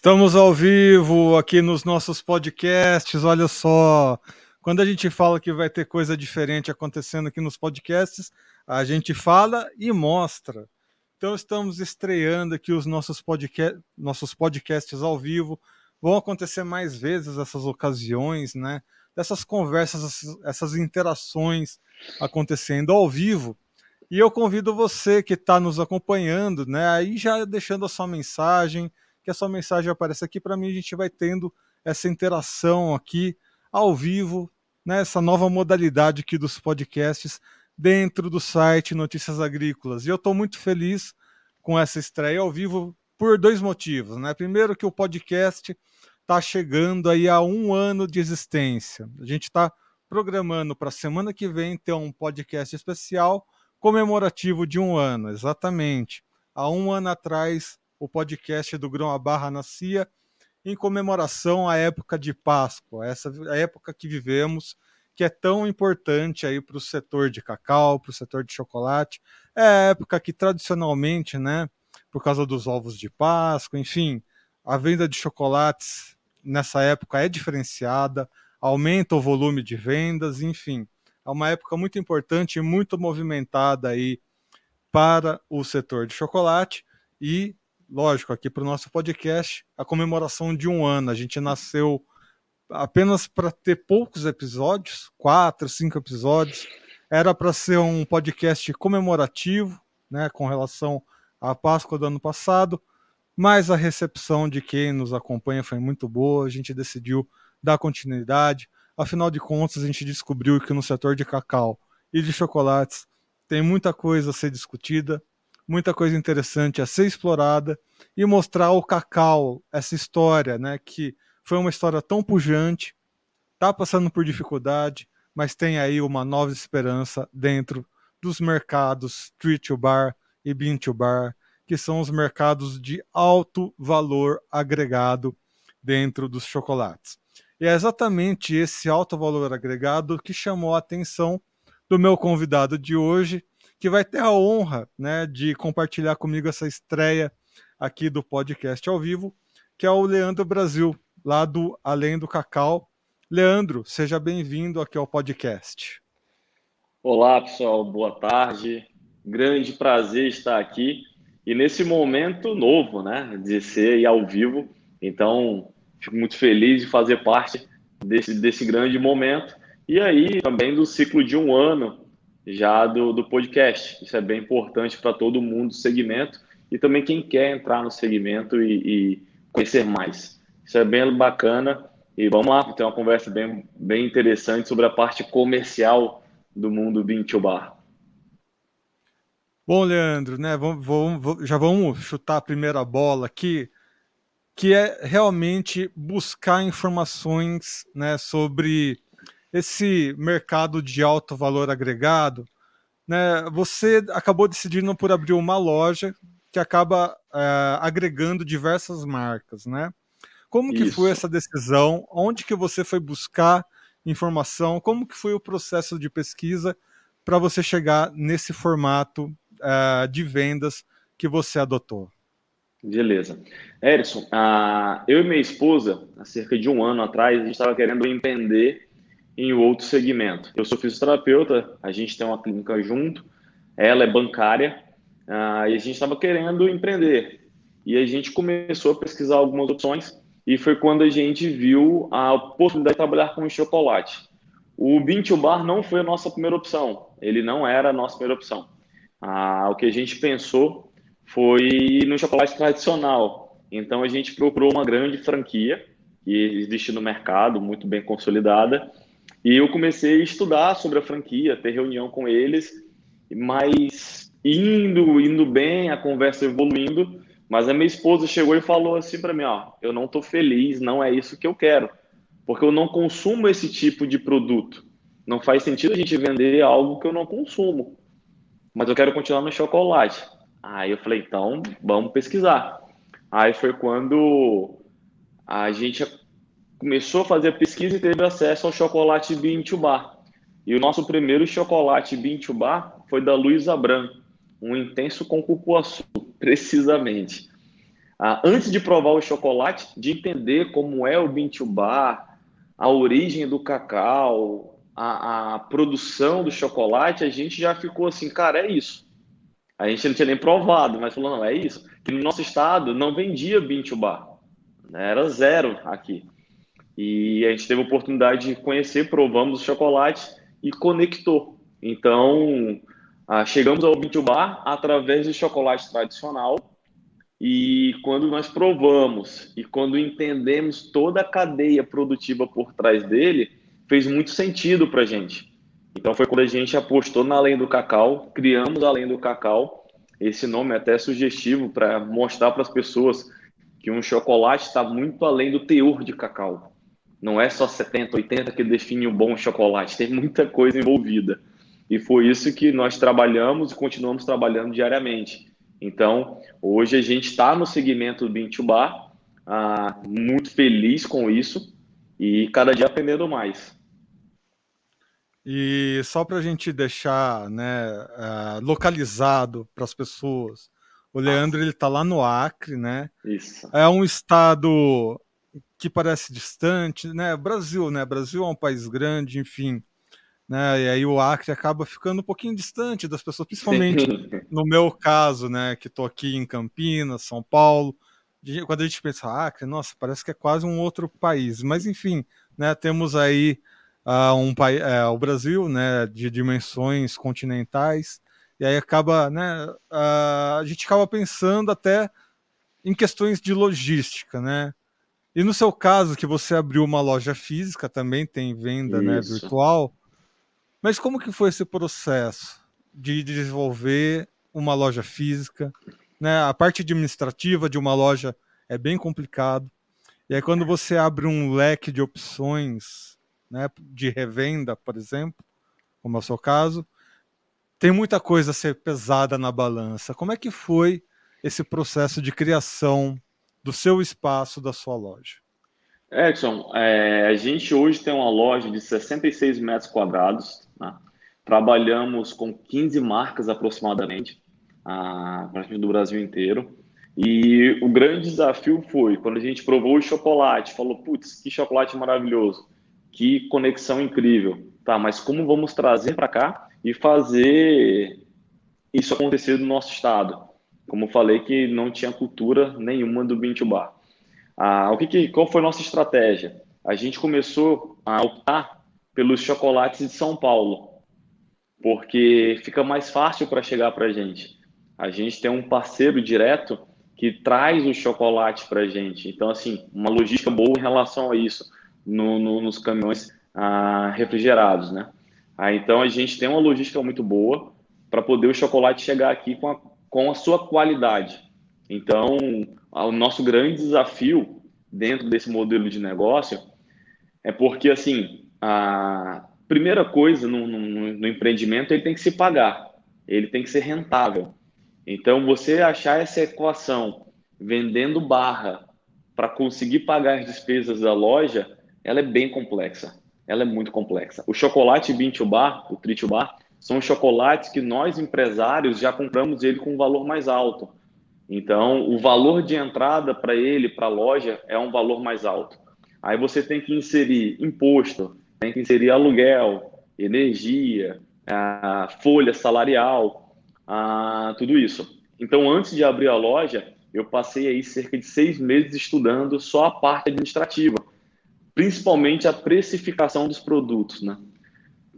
Estamos ao vivo aqui nos nossos podcasts. Olha só, quando a gente fala que vai ter coisa diferente acontecendo aqui nos podcasts, a gente fala e mostra. Então estamos estreando aqui os nossos, podca nossos podcasts ao vivo. Vão acontecer mais vezes essas ocasiões, né? Dessas conversas, essas interações acontecendo ao vivo. E eu convido você que está nos acompanhando, né? Aí já deixando a sua mensagem, que a sua mensagem apareça aqui para mim, a gente vai tendo essa interação aqui ao vivo, né? Nova modalidade aqui dos podcasts dentro do site Notícias Agrícolas. E eu estou muito feliz com essa estreia ao vivo por dois motivos. Né? Primeiro, que o podcast está chegando aí a um ano de existência. A gente está programando para a semana que vem ter um podcast especial comemorativo de um ano, exatamente. Há um ano atrás, o podcast do Grão a Barra nascia em comemoração à época de Páscoa, essa época que vivemos que é tão importante aí para o setor de cacau, para o setor de chocolate. É a época que tradicionalmente, né, por causa dos ovos de Páscoa, enfim, a venda de chocolates nessa época é diferenciada, aumenta o volume de vendas, enfim, é uma época muito importante e muito movimentada aí para o setor de chocolate e, lógico, aqui para o nosso podcast, a comemoração de um ano. A gente nasceu apenas para ter poucos episódios, quatro, cinco episódios. Era para ser um podcast comemorativo, né, com relação à Páscoa do ano passado, mas a recepção de quem nos acompanha foi muito boa. A gente decidiu dar continuidade. Afinal de contas, a gente descobriu que no setor de cacau e de chocolates tem muita coisa a ser discutida, muita coisa interessante a ser explorada e mostrar o cacau, essa história, né, que foi uma história tão pujante, está passando por dificuldade, mas tem aí uma nova esperança dentro dos mercados street to bar e bean to bar, que são os mercados de alto valor agregado dentro dos chocolates. E é exatamente esse alto valor agregado que chamou a atenção do meu convidado de hoje, que vai ter a honra né, de compartilhar comigo essa estreia aqui do podcast ao vivo, que é o Leandro Brasil lá do Além do Cacau. Leandro, seja bem-vindo aqui ao podcast. Olá, pessoal, boa tarde. Grande prazer estar aqui e nesse momento novo, né, de ser ao vivo. Então, fico muito feliz de fazer parte desse, desse grande momento e aí também do ciclo de um ano já do, do podcast. Isso é bem importante para todo mundo do segmento e também quem quer entrar no segmento e, e conhecer mais. Isso é bem bacana. E vamos lá, ter uma conversa bem, bem interessante sobre a parte comercial do mundo Bean Bar. Bom, Leandro, né, vamos, vamos, já vamos chutar a primeira bola aqui, que é realmente buscar informações né, sobre esse mercado de alto valor agregado. Né, você acabou decidindo por abrir uma loja que acaba é, agregando diversas marcas, né? Como que Isso. foi essa decisão? Onde que você foi buscar informação? Como que foi o processo de pesquisa para você chegar nesse formato uh, de vendas que você adotou? Beleza. Erison, uh, eu e minha esposa, há cerca de um ano atrás, a gente estava querendo empreender em outro segmento. Eu sou fisioterapeuta, a gente tem uma clínica junto, ela é bancária, uh, e a gente estava querendo empreender. E a gente começou a pesquisar algumas opções e foi quando a gente viu a possibilidade de trabalhar com chocolate. O Bean Bar não foi a nossa primeira opção, ele não era a nossa primeira opção. Ah, o que a gente pensou foi no chocolate tradicional. Então a gente procurou uma grande franquia que existe no mercado, muito bem consolidada, e eu comecei a estudar sobre a franquia, ter reunião com eles, mas indo, indo bem, a conversa evoluindo, mas a minha esposa chegou e falou assim para mim, ó, eu não estou feliz, não é isso que eu quero, porque eu não consumo esse tipo de produto. Não faz sentido a gente vender algo que eu não consumo. Mas eu quero continuar no chocolate. Aí eu falei, então vamos pesquisar. Aí foi quando a gente começou a fazer pesquisa e teve acesso ao chocolate Bean to Bar. E o nosso primeiro chocolate Bean to Bar foi da Luísa Branco um intenso com cupuaçu, precisamente. ah, antes de provar o chocolate, de entender como é o Bintubar, a origem do cacau, a, a, produção do chocolate, a gente já ficou assim, cara, é isso. A gente não tinha nem provado, mas falou, não, é isso. Que no nosso estado não vendia Bintubar. Né? Era zero aqui. E a gente teve a oportunidade de conhecer, provamos o chocolate e conectou. Então, ah, chegamos ao Bintubar através do chocolate tradicional e quando nós provamos e quando entendemos toda a cadeia produtiva por trás dele, fez muito sentido para a gente. Então foi quando a gente apostou na Além do Cacau, criamos a Além do Cacau. Esse nome é até sugestivo para mostrar para as pessoas que um chocolate está muito além do teor de cacau. Não é só 70, 80 que define o um bom chocolate, tem muita coisa envolvida. E foi isso que nós trabalhamos e continuamos trabalhando diariamente. Então, hoje a gente está no segmento do Bean Bar, ah, muito feliz com isso e cada dia aprendendo mais. E só para a gente deixar né, uh, localizado para as pessoas, o Leandro ele está lá no Acre, né? Isso. É um estado que parece distante, né? Brasil, né? Brasil é um país grande, enfim né? E aí o Acre acaba ficando um pouquinho distante das pessoas, principalmente Sim. no meu caso, né? Que estou aqui em Campinas, São Paulo. Quando a gente pensa Acre, nossa, parece que é quase um outro país. Mas enfim, né? Temos aí uh, um país, uh, o Brasil, né? De dimensões continentais. E aí acaba, né? Uh, a gente acaba pensando até em questões de logística, né? E no seu caso, que você abriu uma loja física, também tem venda né, virtual. Mas como que foi esse processo de desenvolver uma loja física? Né? A parte administrativa de uma loja é bem complicado. E aí quando você abre um leque de opções, né, de revenda, por exemplo, como é o seu caso, tem muita coisa a ser pesada na balança. Como é que foi esse processo de criação do seu espaço, da sua loja? Edson, é, a gente hoje tem uma loja de 66 metros quadrados, né? Trabalhamos com 15 marcas aproximadamente, a partir do Brasil inteiro. E o grande desafio foi quando a gente provou o chocolate, falou: putz, que chocolate maravilhoso, que conexão incrível. Tá, mas como vamos trazer para cá e fazer isso acontecer no nosso estado? Como falei que não tinha cultura nenhuma do Bean Bar. Ah, o que, que, qual foi a nossa estratégia? A gente começou a optar pelos chocolates de São Paulo, porque fica mais fácil para chegar para a gente. A gente tem um parceiro direto que traz o chocolate para a gente. Então, assim, uma logística boa em relação a isso no, no, nos caminhões ah, refrigerados, né? Ah, então, a gente tem uma logística muito boa para poder o chocolate chegar aqui com a, com a sua qualidade. Então, o nosso grande desafio dentro desse modelo de negócio é porque, assim, a primeira coisa no, no, no, empreendimento ele tem que se pagar, ele tem que ser rentável. Então, você achar essa equação vendendo barra para conseguir pagar as despesas da loja, ela é bem complexa. Ela é muito complexa. O chocolate Bintu Bar, o Tritio Bar, são chocolates que nós empresários já compramos ele com um valor mais alto. Então, o valor de entrada para ele, para a loja, é um valor mais alto. Aí você tem que inserir imposto, tem que inserir aluguel, energia, a folha salarial, a, tudo isso. Então, antes de abrir a loja, eu passei aí cerca de seis meses estudando só a parte administrativa, principalmente a precificação dos produtos, né?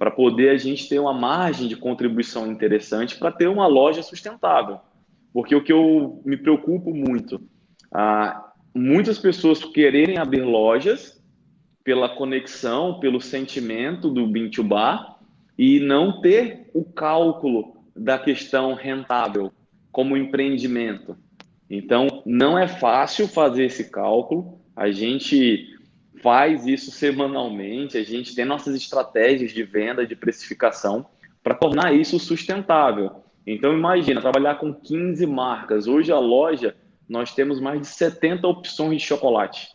Para poder a gente ter uma margem de contribuição interessante para ter uma loja sustentável. Porque o que eu me preocupo muito, ah, muitas pessoas quererem abrir lojas pela conexão, pelo sentimento do bin to bar e não ter o cálculo da questão rentável como empreendimento. Então, não é fácil fazer esse cálculo. A gente faz isso semanalmente, a gente tem nossas estratégias de venda, de precificação para tornar isso sustentável. Então, imagina, trabalhar com 15 marcas. Hoje a loja, nós temos mais de 70 opções de chocolate.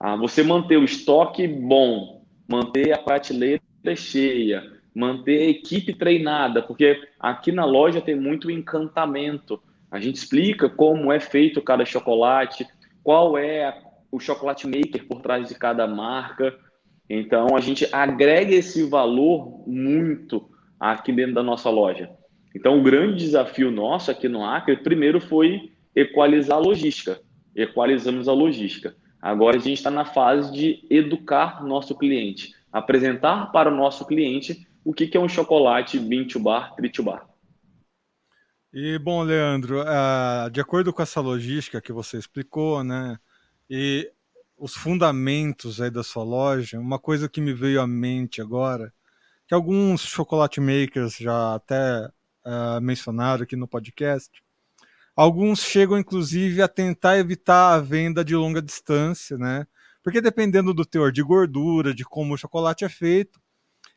Ah, você manter o estoque bom, manter a prateleira cheia, manter a equipe treinada, porque aqui na loja tem muito encantamento. A gente explica como é feito cada chocolate, qual é o chocolate maker por trás de cada marca. Então, a gente agrega esse valor muito aqui dentro da nossa loja. Então, o grande desafio nosso aqui no Acre, primeiro foi equalizar a logística. Equalizamos a logística. Agora a gente está na fase de educar nosso cliente, apresentar para o nosso cliente o que, que é um chocolate bean to bar, tri to bar. E bom, Leandro, uh, de acordo com essa logística que você explicou, né, e os fundamentos aí da sua loja, uma coisa que me veio à mente agora, que alguns chocolate makers já até uh, mencionaram aqui no podcast, Alguns chegam, inclusive, a tentar evitar a venda de longa distância, né? Porque dependendo do teor de gordura, de como o chocolate é feito,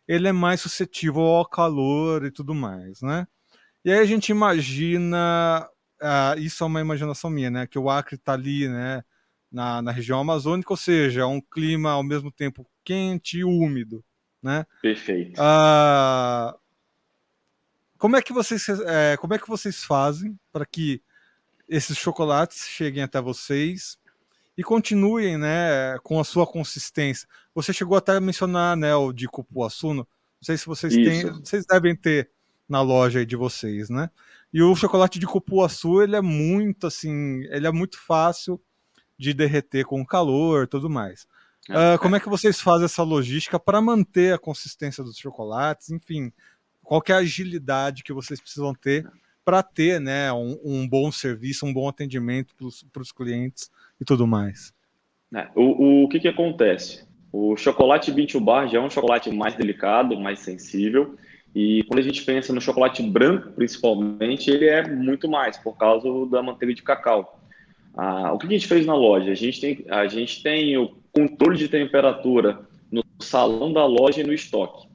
ele é mais suscetível ao calor e tudo mais, né? E aí a gente imagina, uh, isso é uma imaginação minha, né? Que o Acre está ali, né? Na, na região amazônica, ou seja, é um clima ao mesmo tempo quente e úmido, né? Perfeito. Uh, como é que vocês, é, como é que vocês fazem para que esses chocolates cheguem até vocês e continuem, né, com a sua consistência. Você chegou até a mencionar, né, o de cupuaçu, não sei se vocês Isso. têm, vocês devem ter na loja de vocês, né? E o chocolate de cupuaçu, ele é muito assim, ele é muito fácil de derreter com o calor, tudo mais. Uh, como é que vocês fazem essa logística para manter a consistência dos chocolates? Enfim, qual é a agilidade que vocês precisam ter para ter né, um, um, bom serviço, um bom atendimento para os clientes e tudo mais. É, o, o que, que acontece? O chocolate bean bar já é um chocolate mais delicado, mais sensível, e quando a gente pensa no chocolate branco, principalmente, ele é muito mais, por causa da manteiga de cacau. Ah, o que a gente fez na loja? A gente, tem, a gente tem o controle de temperatura no salão da loja e no estoque.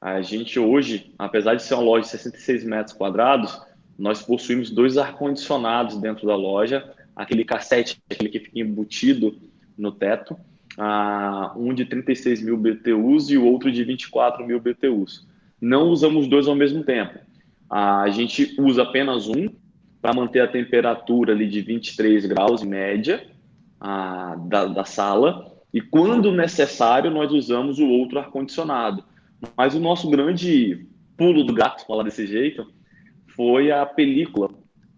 A gente hoje, apesar de ser uma loja de 66 metros quadrados, nós possuímos dois ar-condicionados dentro da loja, aquele cassete, aquele que fica embutido no teto, uh, um de 36 mil BTUs e o outro de 24 mil BTUs. Não usamos dois ao mesmo tempo. Uh, a gente usa apenas um para manter a temperatura ali de 23 graus média uh, da, da sala e quando necessário nós usamos o outro ar-condicionado. Mas o nosso grande pulo do gato, falar desse jeito, foi a película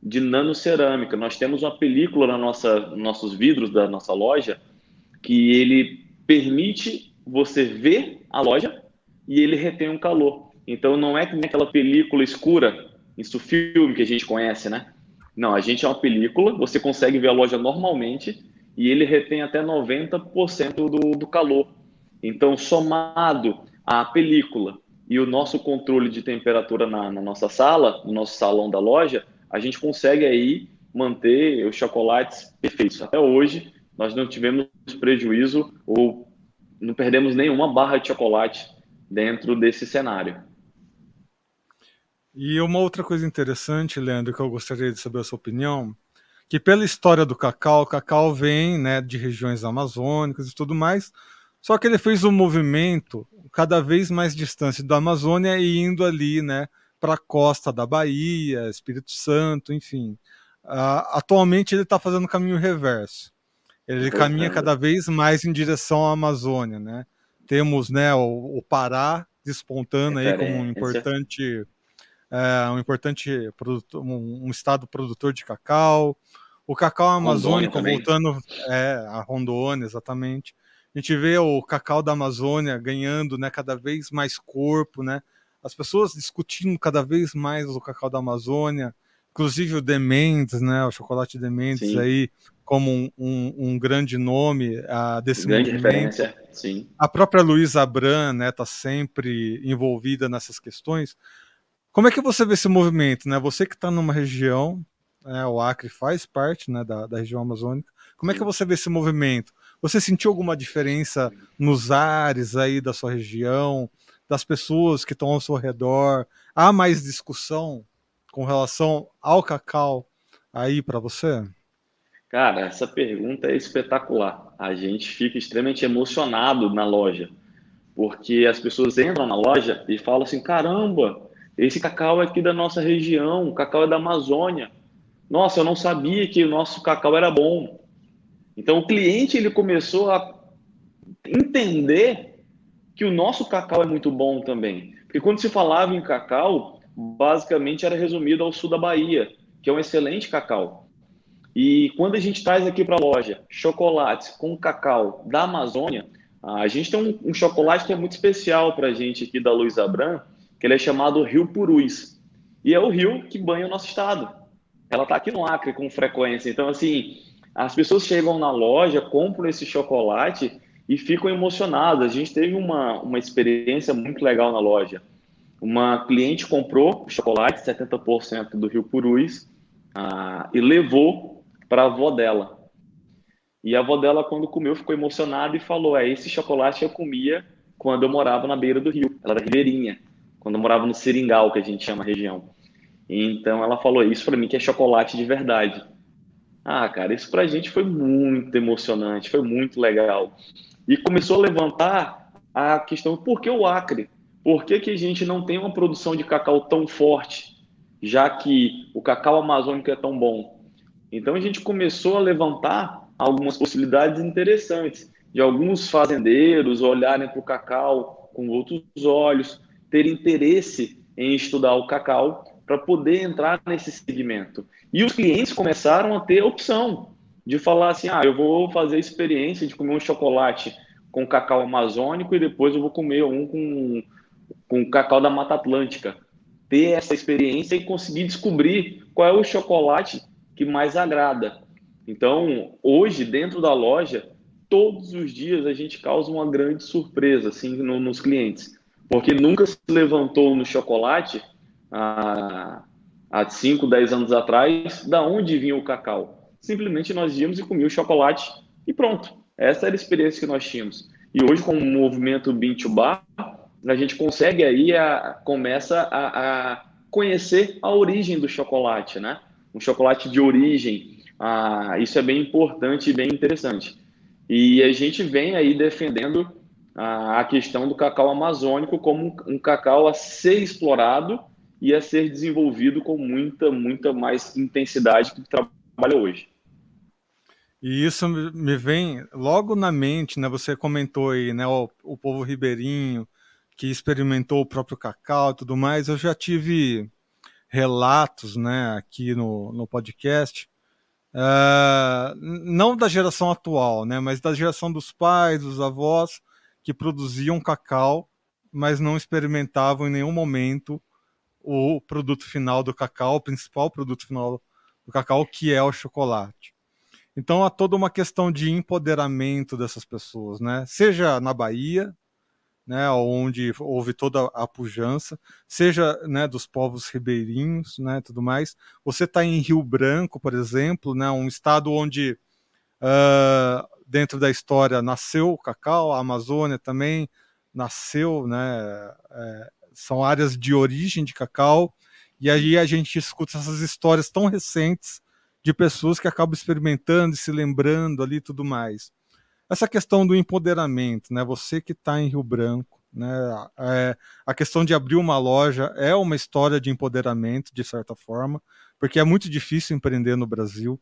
de nanocerâmica. Nós temos uma película na nossa nossos vidros da nossa loja que ele permite você ver a loja e ele retém um calor. Então não é nem aquela película escura, isso filme que a gente conhece, né? Não, a gente é uma película, você consegue ver a loja normalmente e ele retém até 90% do, do calor. Então, somado à película e o nosso controle de temperatura na, na, nossa sala, no nosso salão da loja, a gente consegue aí manter os chocolates perfeitos. Até hoje, nós não tivemos prejuízo ou não perdemos nenhuma barra de chocolate dentro desse cenário. E uma outra coisa interessante, Leandro, que eu gostaria de saber a sua opinião, que pela história do cacau, o cacau vem né, de regiões amazônicas e tudo mais, só que ele fez um movimento cada vez mais distante da Amazônia e indo ali, né, para a costa da Bahia, Espírito Santo, enfim. Uh, atualmente ele está fazendo o caminho reverso. Ele caminha cada vez mais em direção à Amazônia, né? Temos, né, o, o Pará despontando aí como um importante, é, um importante produtor, um, um, estado produtor de cacau. O cacau amazônico voltando é, a Rondônia, exatamente. A gente vê o cacau da Amazônia ganhando né, cada vez mais corpo, né? As pessoas discutindo cada vez mais o cacau da Amazônia, inclusive o Dementes, né? O chocolate Dementes Sim. aí como um, um, um, grande nome uh, desse grande movimento. Referência. Sim. A própria Luísa Abram, né, tá sempre envolvida nessas questões. Como é que você vê esse movimento, né? Você que está numa região, né, o Acre faz parte, né, da, da região amazônica. Como é que você vê esse movimento? Você sentiu alguma diferença nos ares aí da sua região, das pessoas que estão ao seu redor? Há mais discussão com relação ao cacau aí para você? Cara, essa pergunta é espetacular. A gente fica extremamente emocionado na loja, porque as pessoas entram na loja e falam assim: caramba, esse cacau é aqui da nossa região, o cacau é da Amazônia. nossa, eu não sabia que o nosso cacau era bom. Então o cliente ele começou a entender que o nosso cacau é muito bom também. Porque quando se falava em cacau, basicamente era resumido ao sul da Bahia, que é um excelente cacau. E quando a gente traz aqui para a loja chocolates com cacau da Amazônia, a gente tem um, um chocolate que é muito especial para a gente aqui da Luiz Abram, que ele é chamado Rio Purus. E é o rio que banha o nosso estado. Ela está aqui no Acre com frequência. Então, assim, as pessoas chegam na loja, compram esse chocolate e ficam emocionadas. A gente teve uma, uma experiência muito legal na loja. Uma cliente comprou chocolate, 70% do Rio Purus, ah, e levou para a avó dela. E a avó dela, quando comeu, ficou emocionada e falou: É, esse chocolate eu comia quando eu morava na beira do rio. Ela era ribeirinha, quando eu morava no Seringal, que a gente chama a região. Então ela falou: Isso para mim que é chocolate de verdade. Ah, cara, isso para a gente foi muito emocionante, foi muito legal. E começou a levantar a questão: por que o Acre? Por que, que a gente não tem uma produção de cacau tão forte, já que o cacau amazônico é tão bom? Então a gente começou a levantar algumas possibilidades interessantes de alguns fazendeiros olharem para o cacau com outros olhos, ter interesse em estudar o cacau para poder entrar nesse segmento. E os clientes começaram a ter opção de falar assim: ah, eu vou fazer a experiência de comer um chocolate com cacau amazônico e depois eu vou comer um com com cacau da Mata Atlântica, ter essa experiência e conseguir descobrir qual é o chocolate que mais agrada. Então, hoje, dentro da loja, todos os dias a gente causa uma grande surpresa assim, no, nos clientes, porque nunca se levantou no chocolate há, há 5, 10 anos atrás da onde vinha o cacau. Simplesmente nós íamos e comíamos o chocolate e pronto. Essa era a experiência que nós tínhamos. E hoje, com o movimento Bean to Bar, a gente consegue aí, a, começa a, a, conhecer a origem do chocolate, né? Um chocolate de origem, ah, isso é bem importante e bem interessante. E a gente vem aí defendendo a, a questão do cacau amazônico como um, cacau a ser explorado e a ser desenvolvido com muita, muita mais intensidade que trabalha hoje. E isso me vem logo na mente, né? Você comentou aí, né? O, o povo ribeirinho, que experimentou o próprio cacau e tudo mais, eu já tive relatos né, aqui no, no podcast, uh, não da geração atual, né, mas da geração dos pais, dos avós, que produziam cacau, mas não experimentavam em nenhum momento o produto final do cacau, o principal produto final do cacau, que é o chocolate. Então há toda uma questão de empoderamento dessas pessoas, né? Seja na Bahia, né, onde houve toda a pujança, seja né, dos povos ribeirinhos, né, tudo mais. Você está em Rio Branco, por exemplo, né, um estado onde uh, dentro da história nasceu o cacau, a Amazônia também nasceu, né, é, são áreas de origem de cacau, e aí a gente escuta essas histórias tão recentes de pessoas que acabam experimentando e se lembrando ali tudo mais essa questão do empoderamento, né? Você que está em Rio Branco, né? É, a questão de abrir uma loja é uma história de empoderamento, de certa forma, porque é muito difícil empreender no Brasil.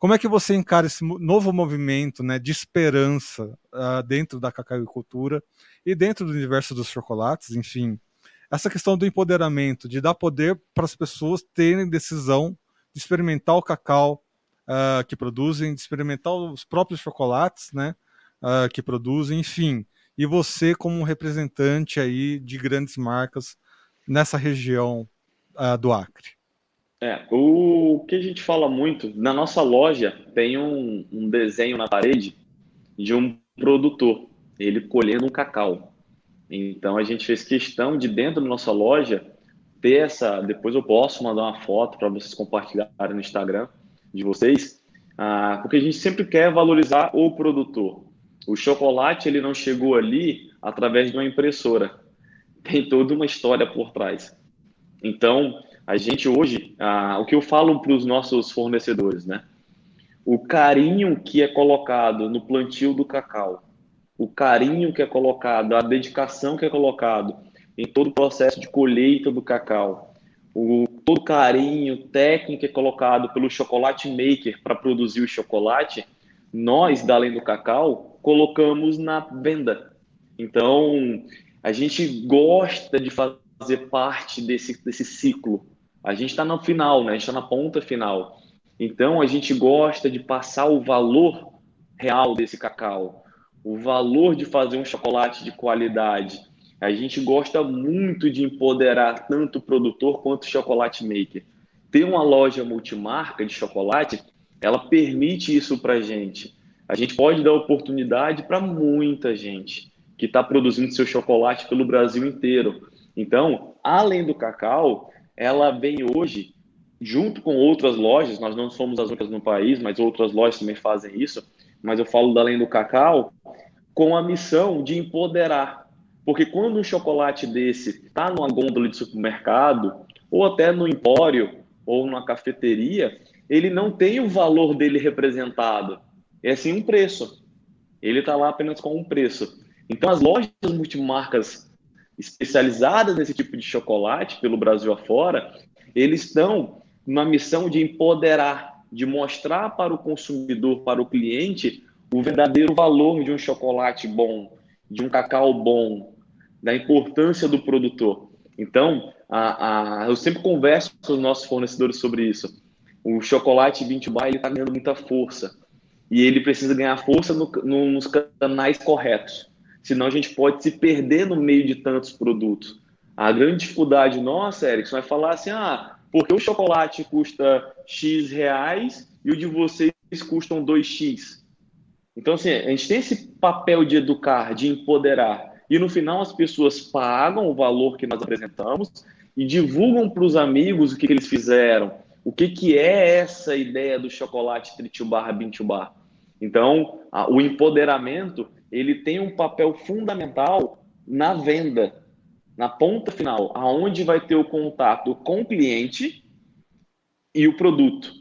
Como é que você encara esse novo movimento né, de esperança uh, dentro da cacauicultura e dentro do universo dos chocolates, enfim? Essa questão do empoderamento, de dar poder para as pessoas terem decisão de experimentar o cacau, uh, que produzem, de experimentar os próprios chocolates, né, uh, que produzem, enfim. E você como representante aí de grandes marcas nessa região do Acre. É, o que a gente fala muito, na nossa loja tem um, um desenho na parede de um produtor, ele colhendo um cacau. Então a gente fez questão de dentro da nossa loja ter essa. Depois eu posso mandar uma foto para vocês compartilharem no Instagram de vocês, ah, porque a gente sempre quer valorizar o produtor. O chocolate ele não chegou ali através de uma impressora. Tem toda uma história por trás. Então, a gente hoje, ah, o que eu falo para os nossos fornecedores, né? O carinho que é colocado no plantio do cacau, o carinho que é colocado, a dedicação que é colocado em todo o processo de colheita do cacau, o, todo carinho técnico é colocado pelo chocolate maker para produzir o chocolate, nós, da Além do Cacau, colocamos na venda. Então, a gente gosta de fazer parte desse, desse ciclo. A gente está no final, né? a gente está na ponta final. Então, a gente gosta de passar o valor real desse cacau, o valor de fazer um chocolate de qualidade. A gente gosta muito de empoderar tanto o produtor quanto o chocolate maker. Ter uma loja multimarca de chocolate, ela permite isso para gente. A gente pode dar oportunidade para muita gente que está produzindo seu chocolate pelo Brasil inteiro. Então, além do cacau, ela vem hoje junto com outras lojas. Nós não somos as únicas no país, mas outras lojas também fazem isso mas eu falo da Além do Cacau, com a missão de empoderar. Porque quando um chocolate desse está numa gôndola de supermercado, ou até no empório, ou numa cafeteria, ele não tem o valor dele representado. É sim um preço. Ele está lá apenas com um preço. Então, as lojas multimarcas especializadas nesse tipo de chocolate, pelo Brasil afora, eles estão na missão de empoderar de mostrar para o consumidor, para o cliente, o verdadeiro valor de um chocolate bom, de um cacau bom, da importância do produtor. Então, a, a, eu sempre converso com os nossos fornecedores sobre isso. O chocolate 20 bar está ganhando muita força e ele precisa ganhar força no, no, nos canais corretos. Senão a gente pode se perder no meio de tantos produtos. A grande dificuldade nossa, Erickson, é falar assim: ah, porque o chocolate custa X reais e o de vocês custam 2X. Então, assim, a gente tem esse papel de educar, de empoderar. E no final as pessoas pagam o valor que nós apresentamos e divulgam para os amigos o que, que, eles fizeram, o que, que é essa ideia do chocolate tritubar, bintubar. Então, a, o empoderamento ele tem um papel fundamental na venda, na ponta final, aonde vai ter o contato com o cliente e o produto.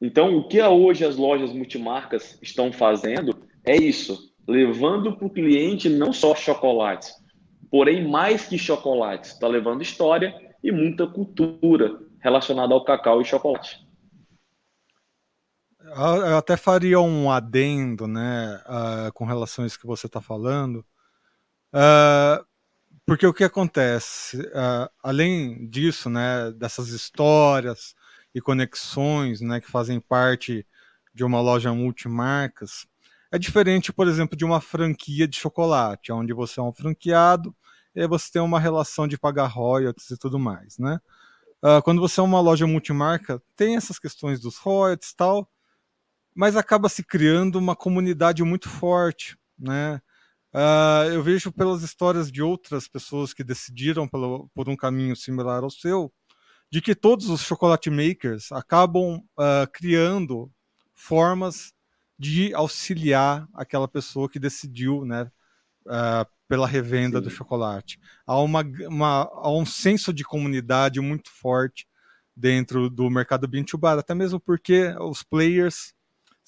Então, o que hoje as lojas multimarcas estão fazendo é isso, levando para o cliente não só chocolates, porém mais que chocolates, está levando história e muita cultura relacionada ao cacau e chocolate. Eu até faria um adendo, né, uh, com relação a isso que você está falando. Uh, porque o que acontece, uh, além disso, né, dessas histórias e conexões, né, que fazem parte de uma loja multimarcas, é diferente, por exemplo, de uma franquia de chocolate, onde você é um franqueado e você tem uma relação de pagar royalties e tudo mais, né? Uh, quando você é uma loja multimarca, tem essas questões dos royalties e tal, mas acaba se criando uma comunidade muito forte, né? Uh, eu vejo pelas histórias de outras pessoas que decidiram pelo, por um caminho similar ao seu, de que todos os chocolate makers acabam uh, criando formas de auxiliar aquela pessoa que decidiu, né, uh, pela revenda Sim. do chocolate. Há, uma, uma, há um senso de comunidade muito forte dentro do mercado Bintubar, até mesmo porque os players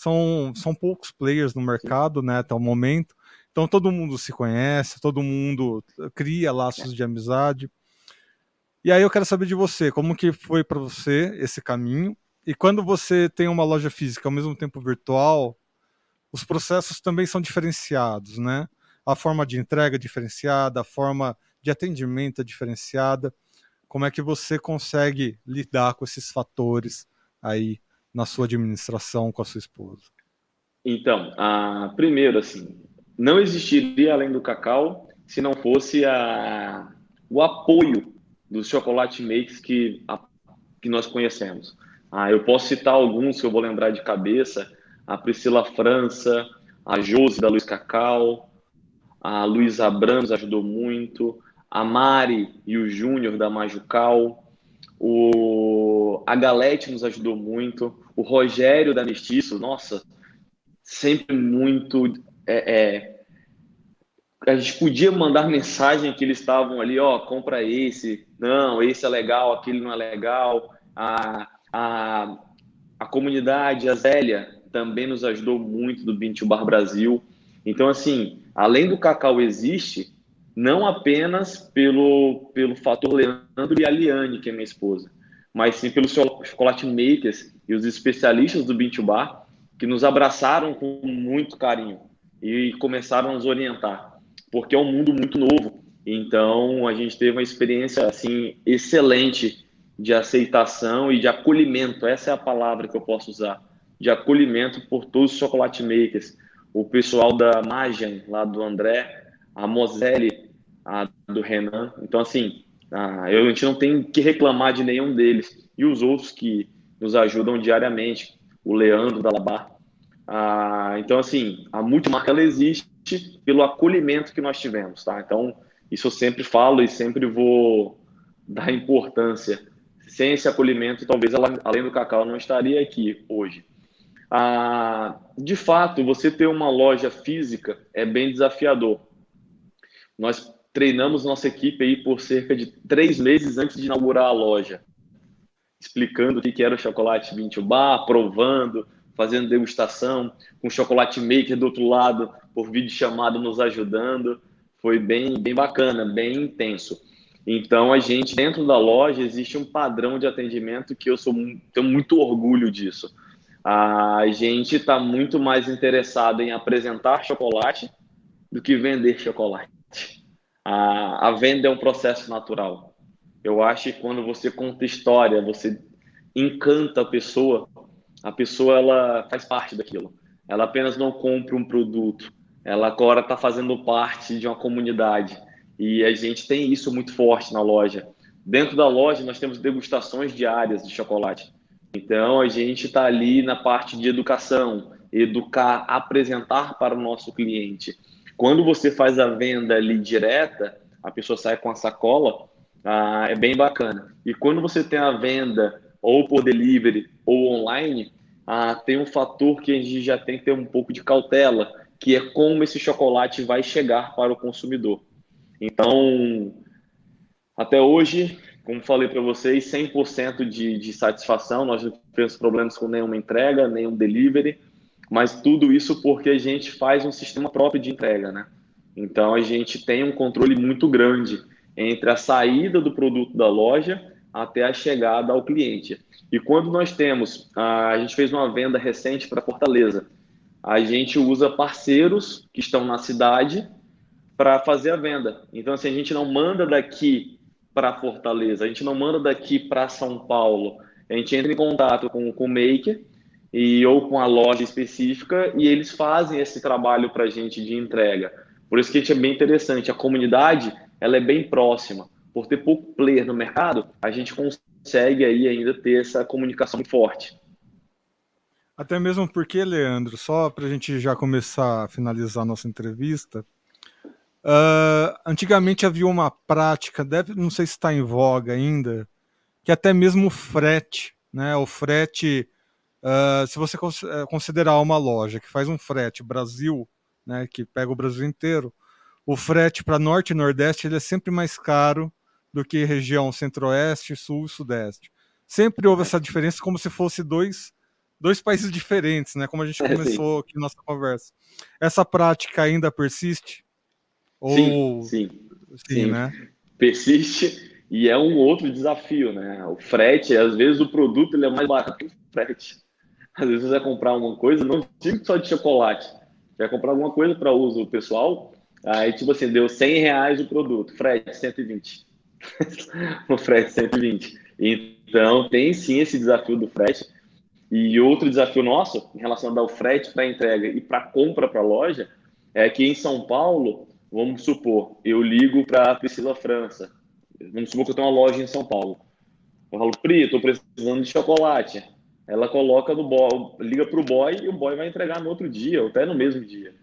são, são poucos players no mercado, né, até o momento, então todo mundo se conhece, todo mundo cria laços de amizade. E aí eu quero saber de você, como que foi para você esse caminho? E quando você tem uma loja física ao mesmo tempo virtual, os processos também são diferenciados, né? A forma de entrega é diferenciada, a forma de atendimento é diferenciada. Como é que você consegue lidar com esses fatores aí na sua administração com a sua esposa? Então, a, primeiro, assim, não existiria além do cacau se não fosse a, o apoio dos chocolate makes que, a, que nós conhecemos. Ah, eu posso citar alguns que eu vou lembrar de cabeça: a Priscila França, a Josi da Luiz Cacau, a Luiz Abrams ajudou muito, a Mari e o Júnior da Majucal, o, a Galete nos ajudou muito, o Rogério da Mestiço, nossa, sempre muito é, é, a gente podia mandar mensagem que eles estavam ali, ó, compra esse, não, esse é legal, aquele não é legal. A, a, a comunidade, a Zélia, também nos ajudou muito do Bintu Bar Brasil. Então, assim, além do Cacau existe, não apenas pelo, pelo fator Leandro e a Liane, que é minha esposa, mas sim pelos chocolate makers e os especialistas do Bean to Bar que nos abraçaram com muito carinho e começaram a nos orientar, porque é um mundo muito novo. Então a gente teve uma experiência assim excelente de aceitação e de acolhimento. Essa é a palavra que eu posso usar, de acolhimento por todos os chocolate makers, o pessoal da Magian lá do André, a Moselle, a do Renan. Então assim, a gente não tem que reclamar de nenhum deles e os outros que nos ajudam diariamente, o Leandro da Labar. Ah, então, assim, a multimarca ela existe pelo acolhimento que nós tivemos, tá? Então, isso eu sempre falo e sempre vou dar importância. Sem esse acolhimento, talvez ela, além do cacau, não estaria aqui hoje. Ah, de fato, você ter uma loja física é bem desafiador. Nós treinamos nossa equipe aí por cerca de três meses antes de inaugurar a loja explicando o que era o chocolate 20 bar, provando, fazendo degustação, com chocolate maker do outro lado, por vídeo chamado nos ajudando. Foi bem, bem bacana, bem intenso. Então, a gente, dentro da loja, existe um padrão de atendimento que eu sou, tenho muito orgulho disso. A gente está muito mais interessado em apresentar chocolate do que vender chocolate. A, a venda é um processo natural. Eu acho que quando você conta história, você encanta a pessoa, a pessoa ela faz parte daquilo. Ela apenas não compra um produto, ela agora está fazendo parte de uma comunidade. E a gente tem isso muito forte na loja. Dentro da loja, nós temos degustações diárias de chocolate. Então, a gente está ali na parte de educação, educar, apresentar para o nosso cliente. Quando você faz a venda ali direta, a pessoa sai com a sacola, ah, é bem bacana. E quando você tem a venda ou por delivery ou online, ah, tem um fator que a gente já tem que ter um pouco de cautela, que é como esse chocolate vai chegar para o consumidor. Então, até hoje, como falei para vocês, 100% de, de satisfação, nós não temos problemas com nenhuma entrega, nenhum delivery, mas tudo isso porque a gente faz um sistema próprio de entrega, né? Então, a gente tem um controle muito grande entre a saída do produto da loja até a chegada ao cliente. E quando nós temos, a gente fez uma venda recente para Fortaleza, a gente usa parceiros que estão na cidade para fazer a venda. Então, assim, a gente não manda daqui para Fortaleza, a gente não manda daqui para São Paulo. A gente entra em contato com, com o maker e, ou com a loja específica e eles fazem esse trabalho para a gente de entrega. Por isso que a gente é bem interessante. A comunidade ela é bem próxima. Por ter pouco player no mercado, a gente consegue aí ainda ter essa comunicação forte. Até mesmo porque, Leandro, só para a gente já começar a finalizar a nossa entrevista, uh, antigamente havia uma prática, deve, não sei se está em voga ainda, que até mesmo o frete, né? O frete, uh, se você eh, considerar uma loja que faz um frete Brasil, né, que pega o Brasil inteiro, o frete para norte e nordeste ele é sempre mais caro do que região centro-oeste, sul e sudeste. Sempre houve essa diferença como se fosse dois, dois países diferentes, né? Como a gente é, começou aqui nossa conversa. Essa prática ainda persiste? Ou... Sim, sim, sim, sim, né? Persiste e é um outro desafio, né? O frete, às vezes o produto ele é mais barato que o frete. Às vezes você vai comprar uma coisa, não digo só de chocolate, vai comprar alguma coisa para uso pessoal, Aí, tipo assim, deu 100 reais o produto, frete 120. o frete 120. Então, tem sim esse desafio do frete. E outro desafio nosso, em relação ao frete para entrega e para compra para loja, é que em São Paulo, vamos supor, eu ligo para a Priscila França. Vamos supor que eu tenho uma loja em São Paulo. Eu falo, Pri, estou precisando de chocolate. Ela coloca no boy, liga para o boy e o boy vai entregar no outro dia, ou até no mesmo dia.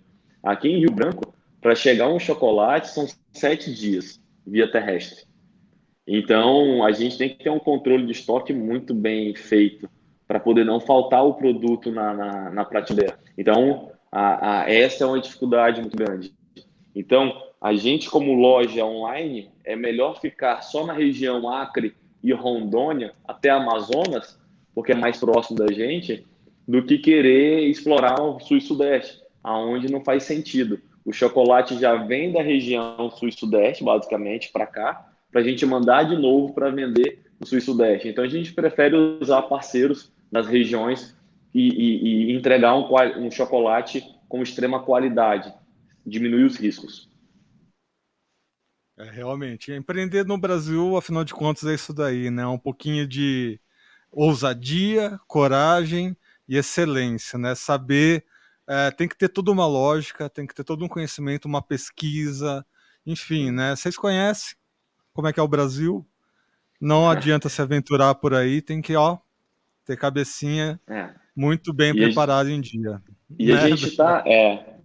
Aqui em Rio Branco, para chegar um chocolate são sete dias via terrestre. Então, a gente tem que ter um controle de estoque muito bem feito para poder não faltar o produto na, na, na prateleira. Então, a, a, essa é uma dificuldade muito grande. Então, a gente, como loja online, é melhor ficar só na região Acre e Rondônia, até Amazonas, porque é mais próximo da gente, do que querer explorar o sul e sudeste, aonde não faz sentido. O chocolate já vem da região sul e sudeste, basicamente, para cá, para a gente mandar de novo para vender no sul e sudeste. Então a gente prefere usar parceiros nas regiões e, e, e entregar um, um chocolate com extrema qualidade, diminuir os riscos. É, realmente, empreender no Brasil, afinal de contas, é isso daí, né? Um pouquinho de ousadia, coragem e excelência, né? Saber é, tem que ter toda uma lógica, tem que ter todo um conhecimento, uma pesquisa, enfim, né? Vocês conhecem como é que é o Brasil? Não adianta se aventurar por aí, tem que, ó, ter cabecinha é. muito bem e preparada em dia. E né? a gente está, é,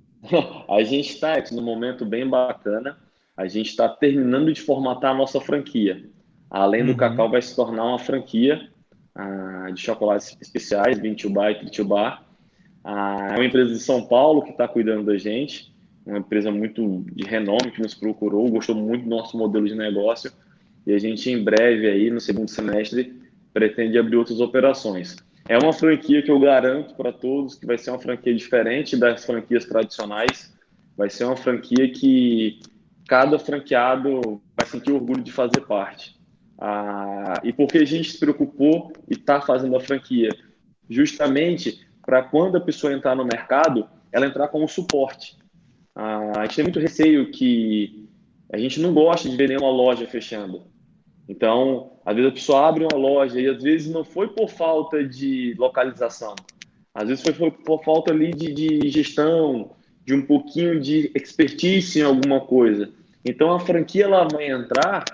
a gente está num momento bem bacana. A gente está terminando de formatar a nossa franquia. Além do uhum. Cacau, vai se tornar uma franquia ah, de chocolates especiais, 20 bar e 30 bar. Ah, é uma empresa de São Paulo que está cuidando da gente, uma empresa muito de renome que nos procurou, gostou muito do nosso modelo de negócio e a gente em breve aí no segundo semestre pretende abrir outras operações. É uma franquia que eu garanto para todos que vai ser uma franquia diferente das franquias tradicionais. Vai ser uma franquia que cada franqueado vai sentir orgulho de fazer parte. Ah, e por que a gente se preocupou e está fazendo a franquia? Justamente para quando a pessoa entrar no mercado, ela entrar com o suporte. Ah, a gente tem muito receio que a gente não gosta de ver nenhuma loja fechando. Então, às vezes a pessoa abre uma loja e às vezes não foi por falta de localização, às vezes foi por falta ali de, de gestão, de um pouquinho de expertise em alguma coisa. Então a franquia ela vai entrar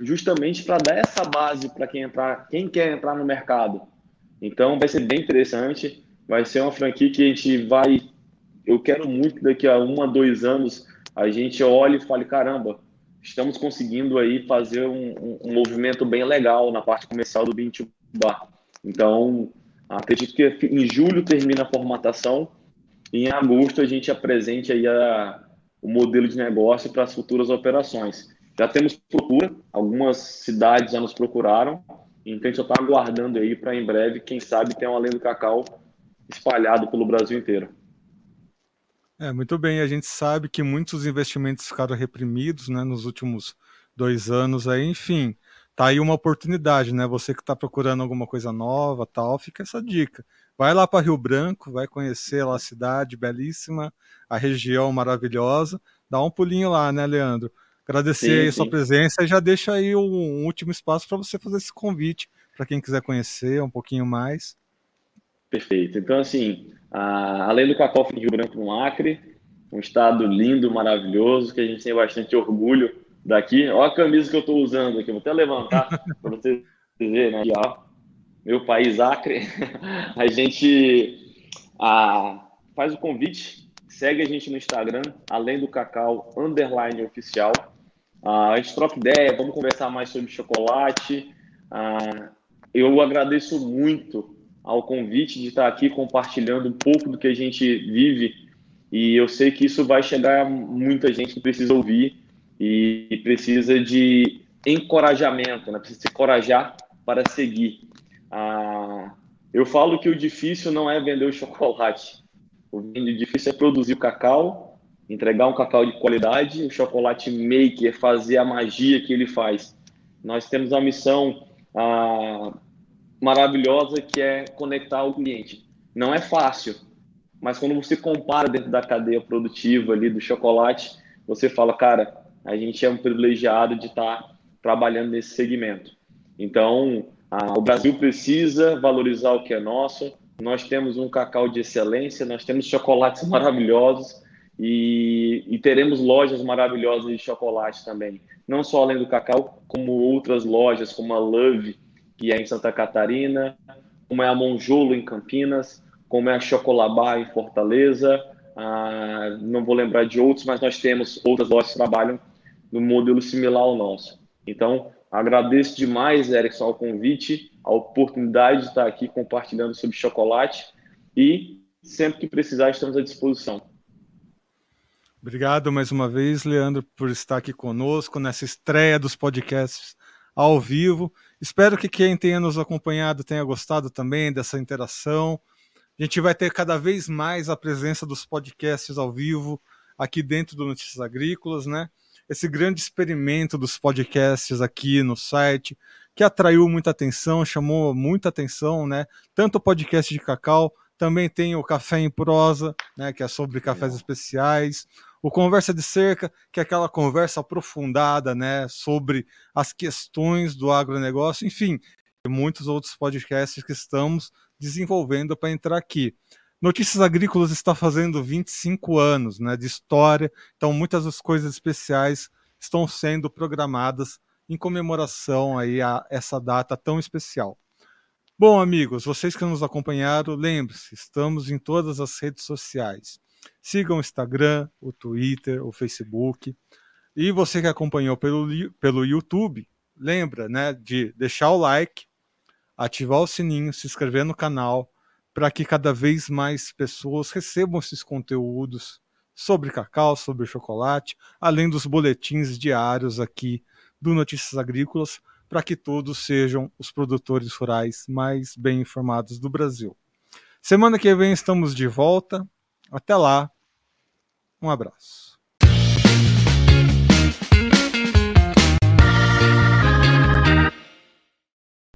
justamente para dar essa base para quem entrar, quem quer entrar no mercado. Então vai ser bem interessante, vai ser uma franquia que a gente vai, eu quero muito que daqui a um a dois anos a gente olhe e fale caramba, estamos conseguindo aí fazer um, um, movimento bem legal na parte comercial do 20 Bar. Então acredito que em julho termina a formatação e em agosto a gente apresente aí a, o modelo de negócio para as futuras operações. Já temos procura, algumas cidades já nos procuraram, então a gente só está aguardando aí para em breve, quem sabe, ter um Além do Cacau espalhado pelo Brasil inteiro. É, muito bem, a gente sabe que muitos investimentos ficaram reprimidos né, nos últimos dois anos aí, enfim, tá aí uma oportunidade, né? Você que está procurando alguma coisa nova, tal, fica essa dica. Vai lá para Rio Branco, vai conhecer lá a cidade belíssima, a região maravilhosa. Dá um pulinho lá, né, Leandro? Agradecer sim, aí a sua presença e já deixa aí um último espaço para você fazer esse convite para quem quiser conhecer um pouquinho mais. Perfeito. Então, assim, a, além do Cacau de Rio Branco no Acre, um estado lindo, maravilhoso, que a gente tem bastante orgulho daqui. Olha a camisa que eu estou usando aqui, vou até levantar para você ver, né? Meu país Acre, a gente a, faz o convite, segue a gente no Instagram, além do Cacau Underline Oficial. a gente troca ideia, vamos conversar mais sobre chocolate. eu agradeço muito ao convite de estar aqui compartilhando um pouco do que a gente vive e eu sei que isso vai chegar a muita gente que precisa ouvir e precisa de encorajamento, né? precisa se encorajar para seguir. Ah, eu falo que o difícil não é vender o chocolate. O difícil é produzir o cacau, entregar um cacau de qualidade. O chocolate maker fazer a magia que ele faz. Nós temos a missão ah, maravilhosa que é conectar o cliente. Não é fácil, mas quando você compara dentro da cadeia produtiva ali do chocolate, você fala, cara, a gente é um privilegiado de estar trabalhando nesse segmento. Então, ah, o Brasil precisa valorizar o que é nosso. Nós temos um cacau de excelência, nós temos chocolates maravilhosos e, e teremos lojas maravilhosas de chocolate também. Não só além do cacau, como outras lojas, como a Love, que é em Santa Catarina, como é a Monjolo em Campinas, como é a Chocolabá em Fortaleza. Ah, não vou lembrar de outros, mas nós temos outras lojas que trabalham no modelo similar ao nosso. Então, Agradeço demais, Erickson, ao convite, a oportunidade de estar aqui compartilhando sobre chocolate e sempre que precisar estamos à disposição. Obrigado mais uma vez, Leandro, por estar aqui conosco nessa estreia dos podcasts ao vivo. Espero que quem tenha nos acompanhado tenha gostado também dessa interação. A gente vai ter cada vez mais a presença dos podcasts ao vivo aqui dentro do Notícias Agrícolas, né? esse grande experimento dos podcasts aqui no site, que atraiu muita atenção, chamou muita atenção, né? Tanto o podcast de Cacau, também tem o Café em Prosa, né, que é sobre cafés especiais, o Conversa de Cerca, que é aquela conversa aprofundada, né, sobre as questões do agronegócio, enfim, e muitos outros podcasts que estamos desenvolvendo para entrar aqui. Notícias Agrícolas está fazendo 25 anos né, de história, então muitas das coisas especiais estão sendo programadas em comemoração aí a essa data tão especial. Bom, amigos, vocês que nos acompanharam, lembre-se, estamos em todas as redes sociais. Sigam o Instagram, o Twitter, o Facebook. E você que acompanhou pelo, pelo YouTube, lembra né, de deixar o like, ativar o sininho, se inscrever no canal, para que cada vez mais pessoas recebam esses conteúdos sobre cacau, sobre chocolate, além dos boletins diários aqui do Notícias Agrícolas, para que todos sejam os produtores rurais mais bem informados do Brasil. Semana que vem estamos de volta. Até lá. Um abraço.